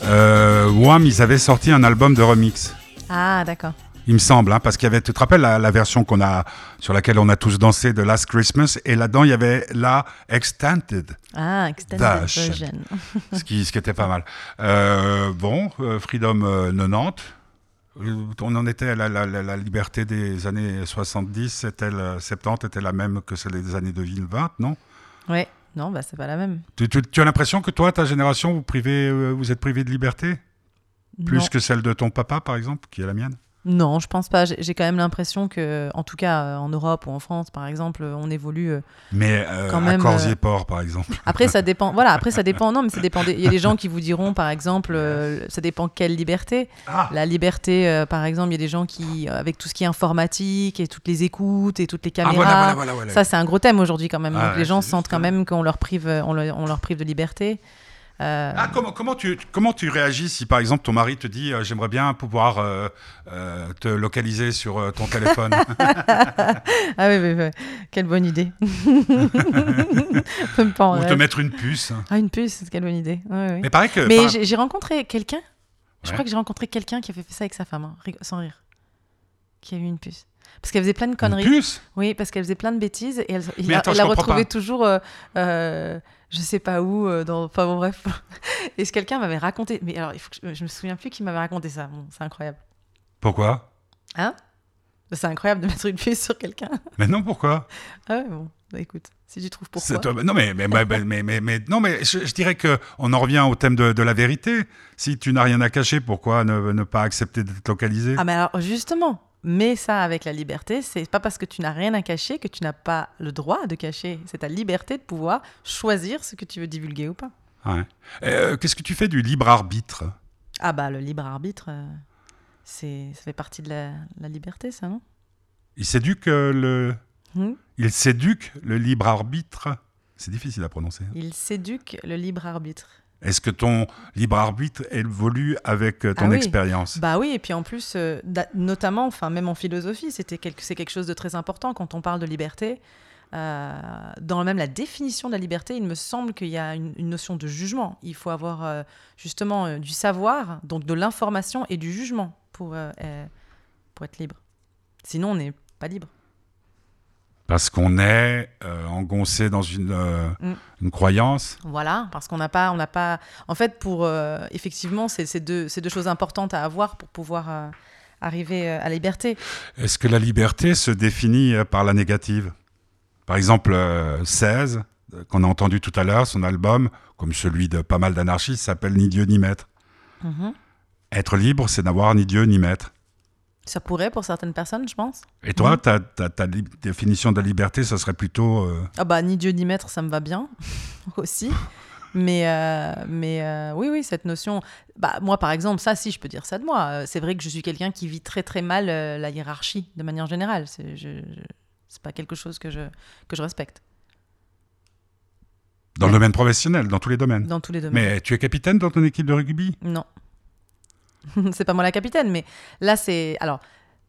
Euh, Wham, ils avaient sorti un album de remix. Ah, d'accord. Il me semble, hein, parce qu'il y avait, tu te rappelles la, la version qu'on a, sur laquelle on a tous dansé de Last Christmas, et là-dedans il y avait la Extended, Ah, extended version. ce qui, ce qui était pas mal. Euh, bon, euh, Freedom euh, 90, euh, on en était à la, la- la- la liberté des années 70, c'était le- 70 était la même que celle des années 2020, non? Ouais. Non, bah c'est pas la même. tu, tu- tu as l'impression que toi, ta génération, vous, privez, euh, vous êtes privé de liberté? Plus non. que celle de ton papa, par exemple, qui est la mienne? Non, je pense pas. J'ai quand même l'impression que, en tout cas euh, en Europe ou en France, par exemple, euh, on évolue. euh, Mais euh, Quand à même, Corsier-Port, par exemple. Après, ça dépend. Voilà, après, ça dépend. Non, mais ça dépend. des- Il y a des gens qui vous diront, par exemple, euh, ça dépend quelle liberté. Ah. La liberté, par exemple, il y a des gens qui, avec tout ce qui est informatique et toutes les écoutes et toutes les Ah, caméras. voilà, voilà, voilà. voilà. Ça, c'est un gros thème aujourd'hui quand même. Ah Donc, les gens sentent quand même qu'on leur prive, on leur, on leur prive de liberté. Euh, Ah, comment, comment, tu, comment tu réagis si, par exemple, ton mari te dit euh, J'aimerais bien pouvoir euh, te localiser sur ton téléphone? Ah oui, oui, oui. Quelle bonne idée. Même pas en Ou te mettre une puce Ah, une puce, quelle bonne idée. Ouais, ouais. Mais pareil que. Mais par- j'ai rencontré quelqu'un, je Ouais. crois que j'ai rencontré quelqu'un qui avait fait ça avec sa femme, hein, rig- sans rire, qui a eu une puce. Parce qu'elle faisait plein de Une conneries. puce? Oui, parce qu'elle faisait plein de bêtises et elle, il a- elle l'a pas. toujours, euh, euh, je sais pas où, euh, dans. Enfin bon, bref. Et ce quelqu'un m'avait raconté. Mais alors, il faut que je, je me souviens plus qui m'avait raconté ça. Bon, c'est incroyable. Pourquoi? Hein? C'est incroyable de mettre une puce sur quelqu'un. Mais non, pourquoi? Ah ouais, bon, bah, écoute, si tu trouves pourquoi. Toi- Non, mais, mais, mais, mais, mais, mais- non, mais je, je dirais que on en revient au thème de, de la vérité. Si tu n'as rien à cacher, pourquoi ne, ne pas accepter d'être localisé? Ah mais alors justement, mais ça avec la liberté, c'est pas parce que tu n'as rien à cacher que tu n'as pas le droit de cacher. C'est ta liberté de pouvoir choisir ce que tu veux divulguer ou pas. Ouais. Euh, Qu'est-ce que tu fais du libre arbitre? Ah bah le libre arbitre, euh, c'est ça fait partie de la, la liberté, ça non? Il s'éduque euh, le. Hmm? Il s'éduque le libre arbitre? C'est difficile à prononcer. Il s'éduque le libre arbitre. Est-ce que ton libre arbitre évolue avec euh, ton Ah oui. expérience? Bah oui, et puis en plus, euh, notamment, enfin même en philosophie, c'était quelque, c'est quelque chose de très important quand on parle de liberté. Euh, dans même la définition de la liberté, il me semble qu'il y a une, une notion de jugement. Il faut avoir euh, justement du savoir, donc de l'information et du jugement pour, pour être libre. Sinon, on n'est pas libre. Parce qu'on est euh, engoncé dans une, euh, Mm. une croyance. Voilà, parce qu'on n'a pas, on n'a pas. En fait, pour euh, effectivement, c'est deux, deux choses importantes à avoir pour pouvoir arriver à la liberté. Est-ce que la liberté se définit par la négative? Par exemple, euh, 16, euh, qu'on a entendu tout à l'heure, son album, comme celui de pas mal d'anarchistes, s'appelle Ni Dieu ni Maître. Mhm. Être libre, c'est n'avoir ni Dieu ni Maître. Ça pourrait pour certaines personnes, je pense. Et toi, ta, ta- ta li- définition de la liberté, ça serait plutôt... euh, Ah bah ni Dieu ni maître, ça me va bien aussi. Mais, euh, mais euh, oui, oui, cette notion. Bah, moi, par exemple, ça, si, je peux dire ça de moi. C'est vrai que je suis quelqu'un qui vit très, très mal euh, la hiérarchie de manière générale. C'est je, je- c'est pas quelque chose que je, que je respecte dans le domaine professionnel, dans tous les domaines. dans tous les domaines. Mais tu es capitaine dans ton équipe de rugby? Non. c'est pas moi la capitaine, mais là, c'est. Alors,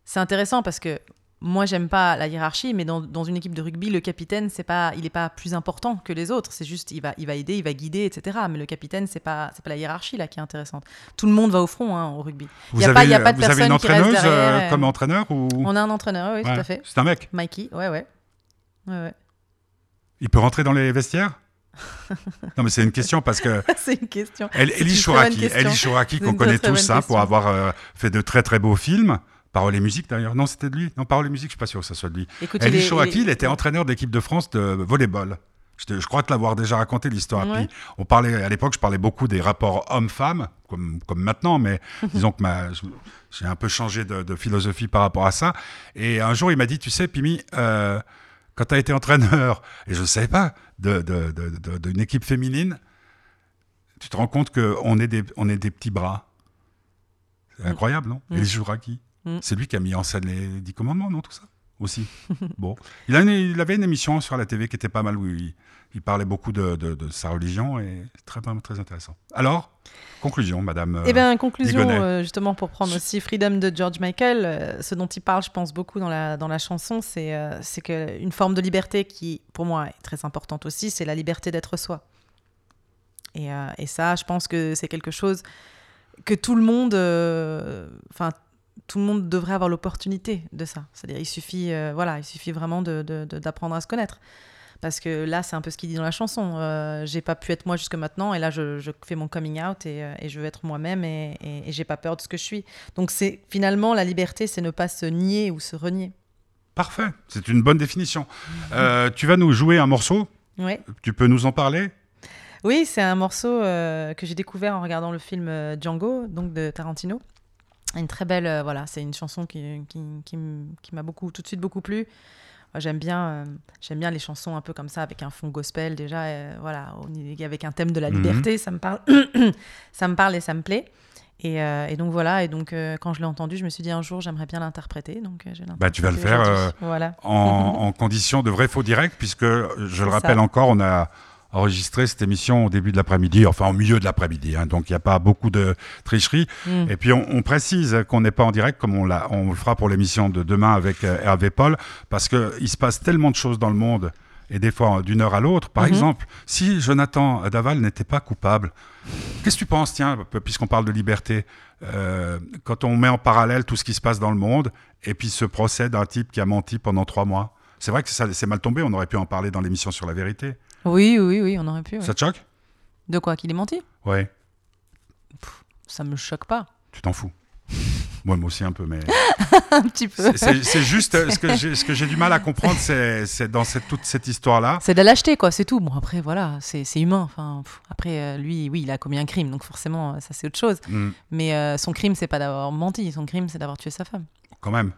c'est intéressant parce que moi, j'aime pas la hiérarchie, mais dans, dans une équipe de rugby, le capitaine, c'est pas, il est pas plus important que les autres. C'est juste, il va, il va aider, il va guider, etc. Mais le capitaine, c'est pas, c'est pas la hiérarchie là qui est intéressante. Tout le monde va au front hein, au rugby. Vous Il y a avez, pas, y a pas de vous avez une personne qui reste entraîneuse derrière. euh, comme entraîneur ou... On a un entraîneur, oui, Ouais, tout à fait. C'est un mec. Mikey, ouais, ouais. ouais, ouais. Il peut rentrer dans les vestiaires? Non, mais c'est une question parce que c'est une question. El- C'est Elie une très bonne Chouraki, C'est qu'on connaît tous hein, pour avoir euh, fait de très très beaux films. Parole et musique d'ailleurs. Non, c'était de lui. Non, Parole et musique, je suis pas sûr que ça soit de lui. Écoute, est- Chouraki, il était entraîneur de l'équipe de France de volleyball. Je, te- je crois te l'avoir déjà raconté l'histoire. Ouais. On parlait à l'époque, je parlais beaucoup des rapports hommes-femmes, comme, comme maintenant, mais disons que ma- j'ai un peu changé de, de philosophie par rapport à ça. Et un jour, il m'a dit, tu sais, Pimi, euh, quand tu as été entraîneur, et je ne savais pas, de- de- de- de- d'une équipe féminine, tu te rends compte qu'on est, des, on est des petits bras. C'est incroyable, non? Mm. Elie Chouraki. Mm. C'est lui qui a mis en scène les Dix Commandements, non, tout ça? Aussi. bon. Il, a une- il avait une émission sur la TV qui était pas mal, où il, il parlait beaucoup de, de- de sa religion, et très, très intéressant. Alors, conclusion, madame. euh, Eh bien, conclusion, Ligonnet. euh, justement, pour prendre aussi Freedom de George Michael, euh, ce dont il parle, je pense, beaucoup dans la, dans la chanson, c'est euh, c'est que une forme de liberté qui, pour moi, est très importante aussi, c'est la liberté d'être soi. Et, euh, et ça, je pense que c'est quelque chose que tout le monde, euh, enfin, tout le monde devrait avoir l'opportunité de ça. C'est-à-dire, il suffit, euh, voilà, il suffit vraiment d'apprendre à se connaître. Parce que là, c'est un peu ce qu'il dit dans la chanson. Euh, j'ai pas pu être moi jusque maintenant, et là, je, je fais mon coming out et, euh, et je veux être moi-même, et, et, et j'ai pas peur de ce que je suis. Donc, c'est finalement la liberté, c'est ne pas se nier ou se renier. Parfait, c'est une bonne définition. Euh, tu vas nous jouer un morceau, Ouais. tu peux nous en parler? Oui, c'est un morceau euh, que j'ai découvert en regardant le film Django, donc de Tarantino. Une très belle, euh, voilà, c'est une chanson qui, qui, qui m'a beaucoup, tout de suite beaucoup plu. J'aime bien, euh, j'aime bien les chansons un peu comme ça, avec un fond gospel déjà, euh, voilà, avec un thème de la Mhm. liberté, ça me parle, ça me parle et ça me plaît. Et, euh, et donc voilà, et donc euh, quand je l'ai entendu, je me suis dit un jour j'aimerais bien l'interpréter, donc euh, Bah, tu vas le faire. Voilà. en, en condition de vrai faux direct, puisque, je le rappelle ça. encore, on a enregistré cette émission au début de l'après-midi, enfin au milieu de l'après-midi, hein, donc il n'y a pas beaucoup de tricherie. Mm. Et puis on, on précise qu'on n'est pas en direct, comme on, l'a, on le fera pour l'émission de demain avec euh, Hervé Paul, parce qu'il se passe tellement de choses dans le monde, et des fois d'une heure à l'autre. Par Mhm. exemple, si Jonathan Daval n'était pas coupable, qu'est-ce que tu penses, tiens, puisqu'on parle de liberté, euh, quand on met en parallèle tout ce qui se passe dans le monde, et puis ce procès d'un type qui a menti pendant trois mois? C'est vrai que ça, c'est mal tombé, on aurait pu en parler dans l'émission sur la vérité. Oui, oui, oui, on aurait pu. ouais. Ça te choque? De quoi qu'il ait menti? Ouais, Ça me choque pas. tu t'en fous. Moi, moi aussi un peu, mais un petit peu. c'est- c'est c'est juste euh, ce que j'ai ce que j'ai du mal à comprendre, c'est c'est dans cette, toute cette histoire-là. C'est de l'acheter, quoi, c'est tout. Bon, après, voilà, c'est c'est humain. Enfin, pff, après, euh, lui, oui, il a commis un crime, donc forcément, euh, ça, c'est autre chose. Hmm, Mais euh, son crime, c'est pas d'avoir menti. Son crime, c'est d'avoir tué sa femme. quand même.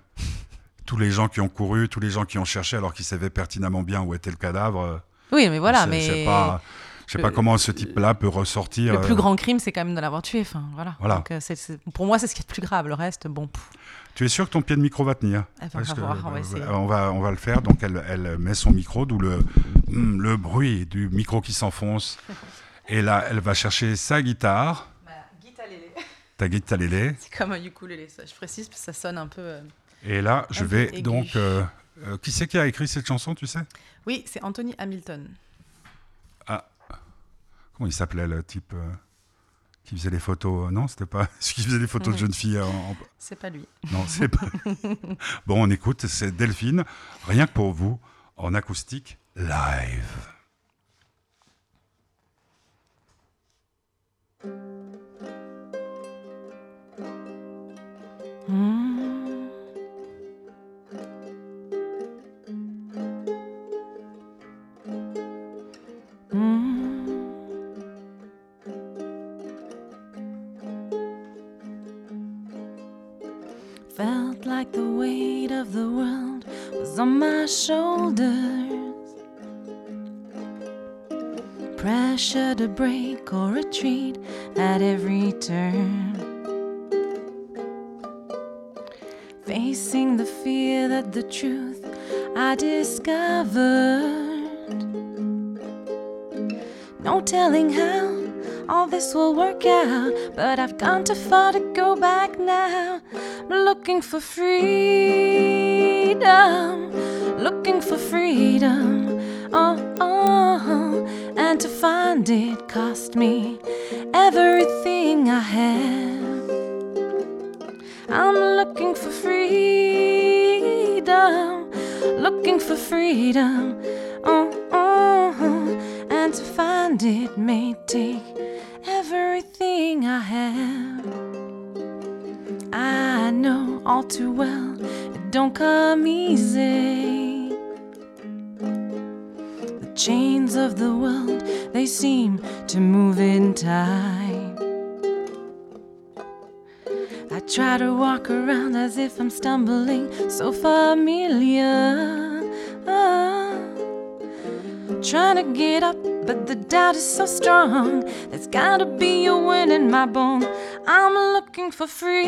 Tous les gens qui ont couru, tous les gens qui ont cherché alors qu'ils savaient pertinemment bien où était le cadavre. euh, Oui, mais voilà, je sais- mais Je sais pas, je sais pas comment ce type-là peut ressortir. le euh, plus grand crime, c'est quand même de l'avoir tué. Enfin, voilà. Voilà. Donc, euh, c'est- c'est- pour moi, c'est ce qui est le plus grave. Le reste, bon, pff, Tu es sûr que ton pied de micro va tenir? Eh ben, on Parce va que, voir, on va euh, essayer. on va, on va le faire. Donc, elle, elle met son micro, d'où le, hum, le bruit du micro qui s'enfonce. Et là, elle va chercher sa guitare, ta guitare lélé. C'est comme un ukulélé, ça. Je précise, parce que ça sonne un peu. euh, Et là, je vais aigu. donc. euh, euh, qui c'est qui a écrit cette chanson, tu sais? Oui, c'est Anthony Hamilton. Comment il s'appelait le type euh, qui faisait les photos? Non, c'était pas celui qui faisait les photos de jeunes filles. en- en- C'est pas lui. Non, c'est pas. bon, on écoute, c'est Delphine, rien que pour vous, en acoustique live. Felt To break or retreat at every turn. Facing the fear that the truth I discovered. No telling how all this will work out, but I've gone too far to go back now. Looking for freedom, looking for freedom. Oh, oh, oh. And to find it cost me everything I have. I'm looking for freedom, looking for freedom. Oh, oh, oh, and to find it may take everything I have. I know all too well it don't come easy. Chains of the world they seem to move in time. I try to walk around as if I'm stumbling, so familiar. Trying to get up, but the doubt is so strong. There's gotta be a wind in my bone. I'm looking for freedom,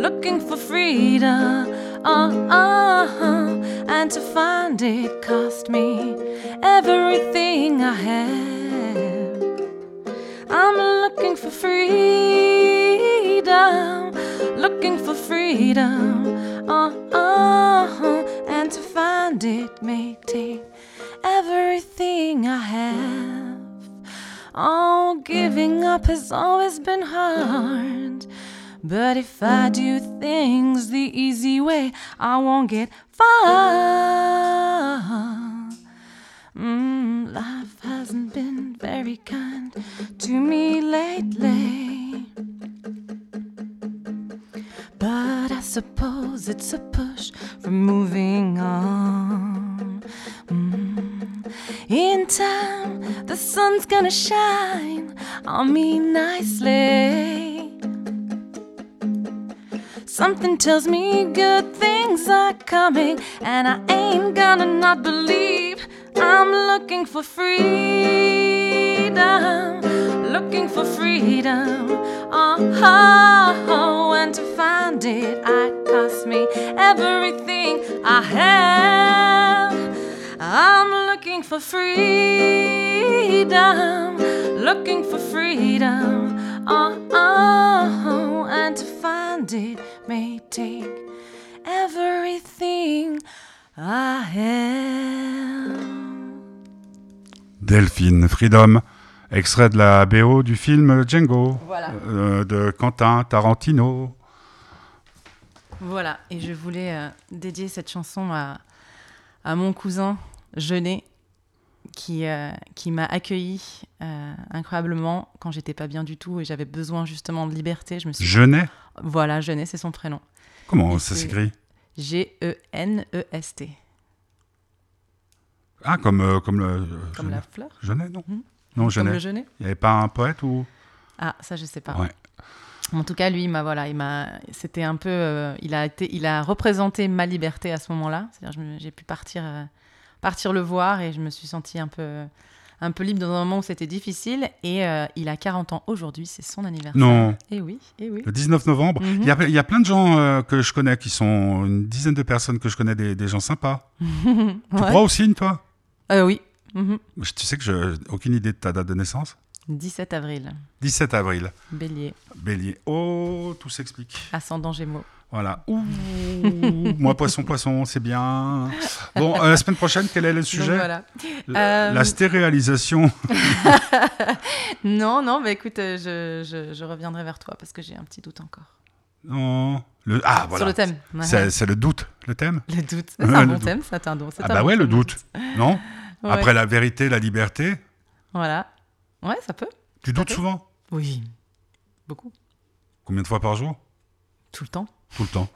looking for freedom. Oh, oh, and to find it cost me everything I have. I'm looking for freedom, looking for freedom. Oh, oh, and to find it may take everything I have. Oh, giving up has always been hard. But if I do things the easy way, I won't get far. Mm, life hasn't been very kind to me lately. But I suppose it's a push for moving on. Mm. In time, the sun's gonna shine on me nicely. Something tells me good things are coming, and I ain't gonna not believe. I'm looking for freedom, looking for freedom. Oh, oh. and to find it, I cost me everything I have. I'm looking for freedom, looking for freedom. Oh, oh, and to find it take everything I have. Delphine, Freedom, extrait de la BO du film Django Voilà. euh, de Quentin Tarantino. Voilà, et je voulais euh, dédier cette chanson à, à mon cousin Jeunet, qui, euh, qui m'a accueilli euh, incroyablement quand j'étais pas bien du tout et j'avais besoin justement de liberté. Je me suis... Jeunet Voilà, Jeunet, c'est son prénom. Comment ça c'est- s'écrit? G-E-N-E-S-T. Ah, comme, euh, comme le. Comme la fleur Jeunet, non Mhm. Non, Comme Jeunet. le Jeunet Il n'y avait pas un poète ou? Ah, ça, je sais pas. Ouais. En tout cas, lui, il m'a voilà, il m'a, c'était un peu, euh, il a été, il a représenté ma liberté à ce moment-là. C'est-à-dire, j'ai pu partir, euh, partir le voir et je me suis sentie un peu, un peu libre dans un moment où c'était difficile. Et euh, il a 40 ans aujourd'hui, c'est son anniversaire. Non. Et oui, et oui. Le 19 novembre. Mhm. Il y, a, il y a plein de gens euh, que je connais qui sont. Une dizaine de personnes que je connais, des, des gens sympas. Tu Ouais. crois au signe, toi? Euh, oui. Mhm. Tu sais que je aucune idée de ta date de naissance? 17 avril, 17 avril. Bélier, Bélier. Oh, tout s'explique. ascendant Gémeaux. Voilà. Ouh, moi, poisson, poisson, c'est bien. Bon, euh, la semaine prochaine, quel est le sujet? voilà. La- Euh, La stéréalisation. Non, non, mais écoute, euh, je, je, je reviendrai vers toi parce que j'ai un petit doute encore. Non. Le... Ah, voilà. Sur le thème. Ouais. C'est le doute, le thème? Le doute. C'est un bon doute. thème, c'est un don. Ah un bah bon ouais, le doute. Non? Ouais. Après la vérité, la liberté, Voilà. Ouais, ça peut. tu doutes souvent? Oui. Beaucoup. Combien de fois par jour? Tout le temps. Tout le temps.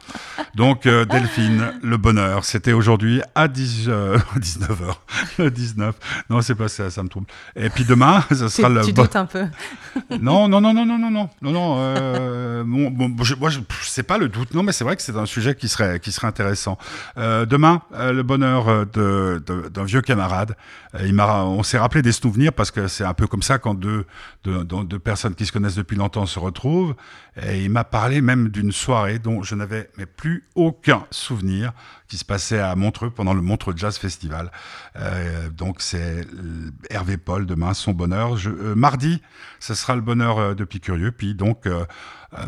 Donc, euh, Delphine, le bonheur, c'était aujourd'hui à 10, euh, 19h. Le 19. Non, c'est pas ça, ça me trouble. Et puis demain, ça Tu, sera le tu doutes un peu. Non, non, non, non, non, non, non, non, non. euh, bon, bon, je, moi, je, c'est pas le doute. Non, mais c'est vrai que c'est un sujet qui serait, qui serait intéressant. Euh, demain, euh, le bonheur euh, de, de- d'un vieux camarade. Il m'a, on s'est rappelé des souvenirs parce que c'est un peu comme ça quand deux, deux, deux- deux personnes qui se connaissent depuis longtemps se retrouvent. Et il m'a parlé même d'une soirée dont je n'avais mais plus aucun souvenir qui se passait à Montreux pendant le Montreux Jazz Festival. Euh, donc c'est euh, Hervé Paul demain, son bonheur. Je- euh, mardi, ce sera le bonheur de Picurieux. Puis donc,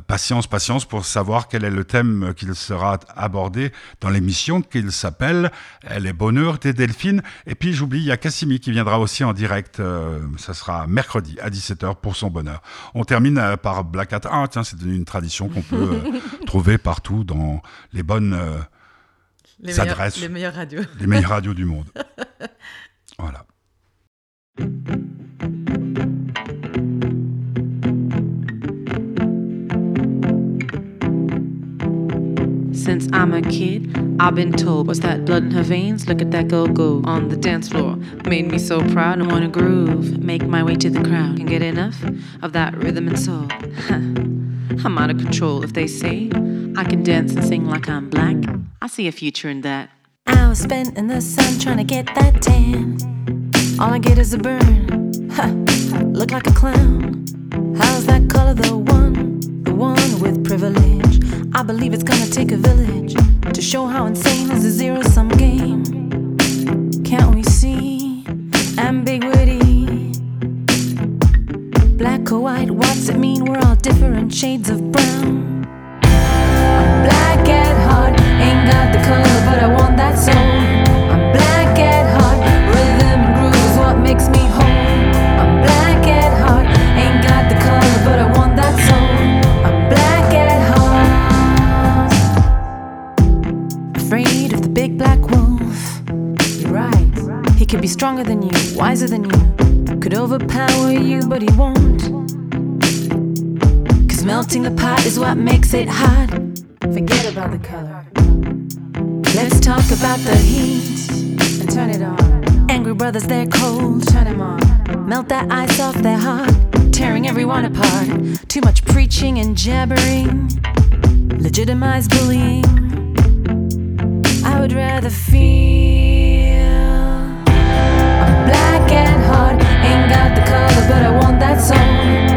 patience, patience pour savoir quel est le thème qu'il sera abordé dans l'émission qu'il s'appelle euh, Les bonheurs des Delphines. Et puis j'oublie, il y a Cassimi qui viendra aussi en direct. euh, ça sera mercredi à 17h pour son bonheur. On termine euh, par Black Hat. Ah tiens, c'est devenu une tradition qu'on peut euh, trouver partout dans les bonnes... euh, Les dresse. les meilleures radios. les meilleures radios du monde. Voilà. Since I'm a kid, I've been told, what's that blood in her veins? Look at that girl go on the dance floor. Made me so proud and wanna groove. Make my way to the crowd. Can get enough of that rhythm and soul. I'm out of control if they say I can dance and sing like I'm black. I see a future in that. I was spent in the sun trying to get that tan. All I get is a burn. Look like a clown. How's that color the one? The one with privilege. I believe it's gonna take a village to show how insane is a zero sum game. Can't we see ambiguity? Black or white, what's it mean? We're all different shades of brown. I'm black at heart, ain't got the color, but I want that soul. Could be stronger than you, wiser than you, could overpower you, but he won't. Cause melting the pot is what makes it hot. Forget about the color. Let's talk about the heat and turn it on. Angry brothers, they're cold. Turn them on. Melt that ice off their heart, tearing everyone apart. Too much preaching and jabbering. Legitimize bullying. I would rather feel. And hard, ain't got the color, but I want that soul.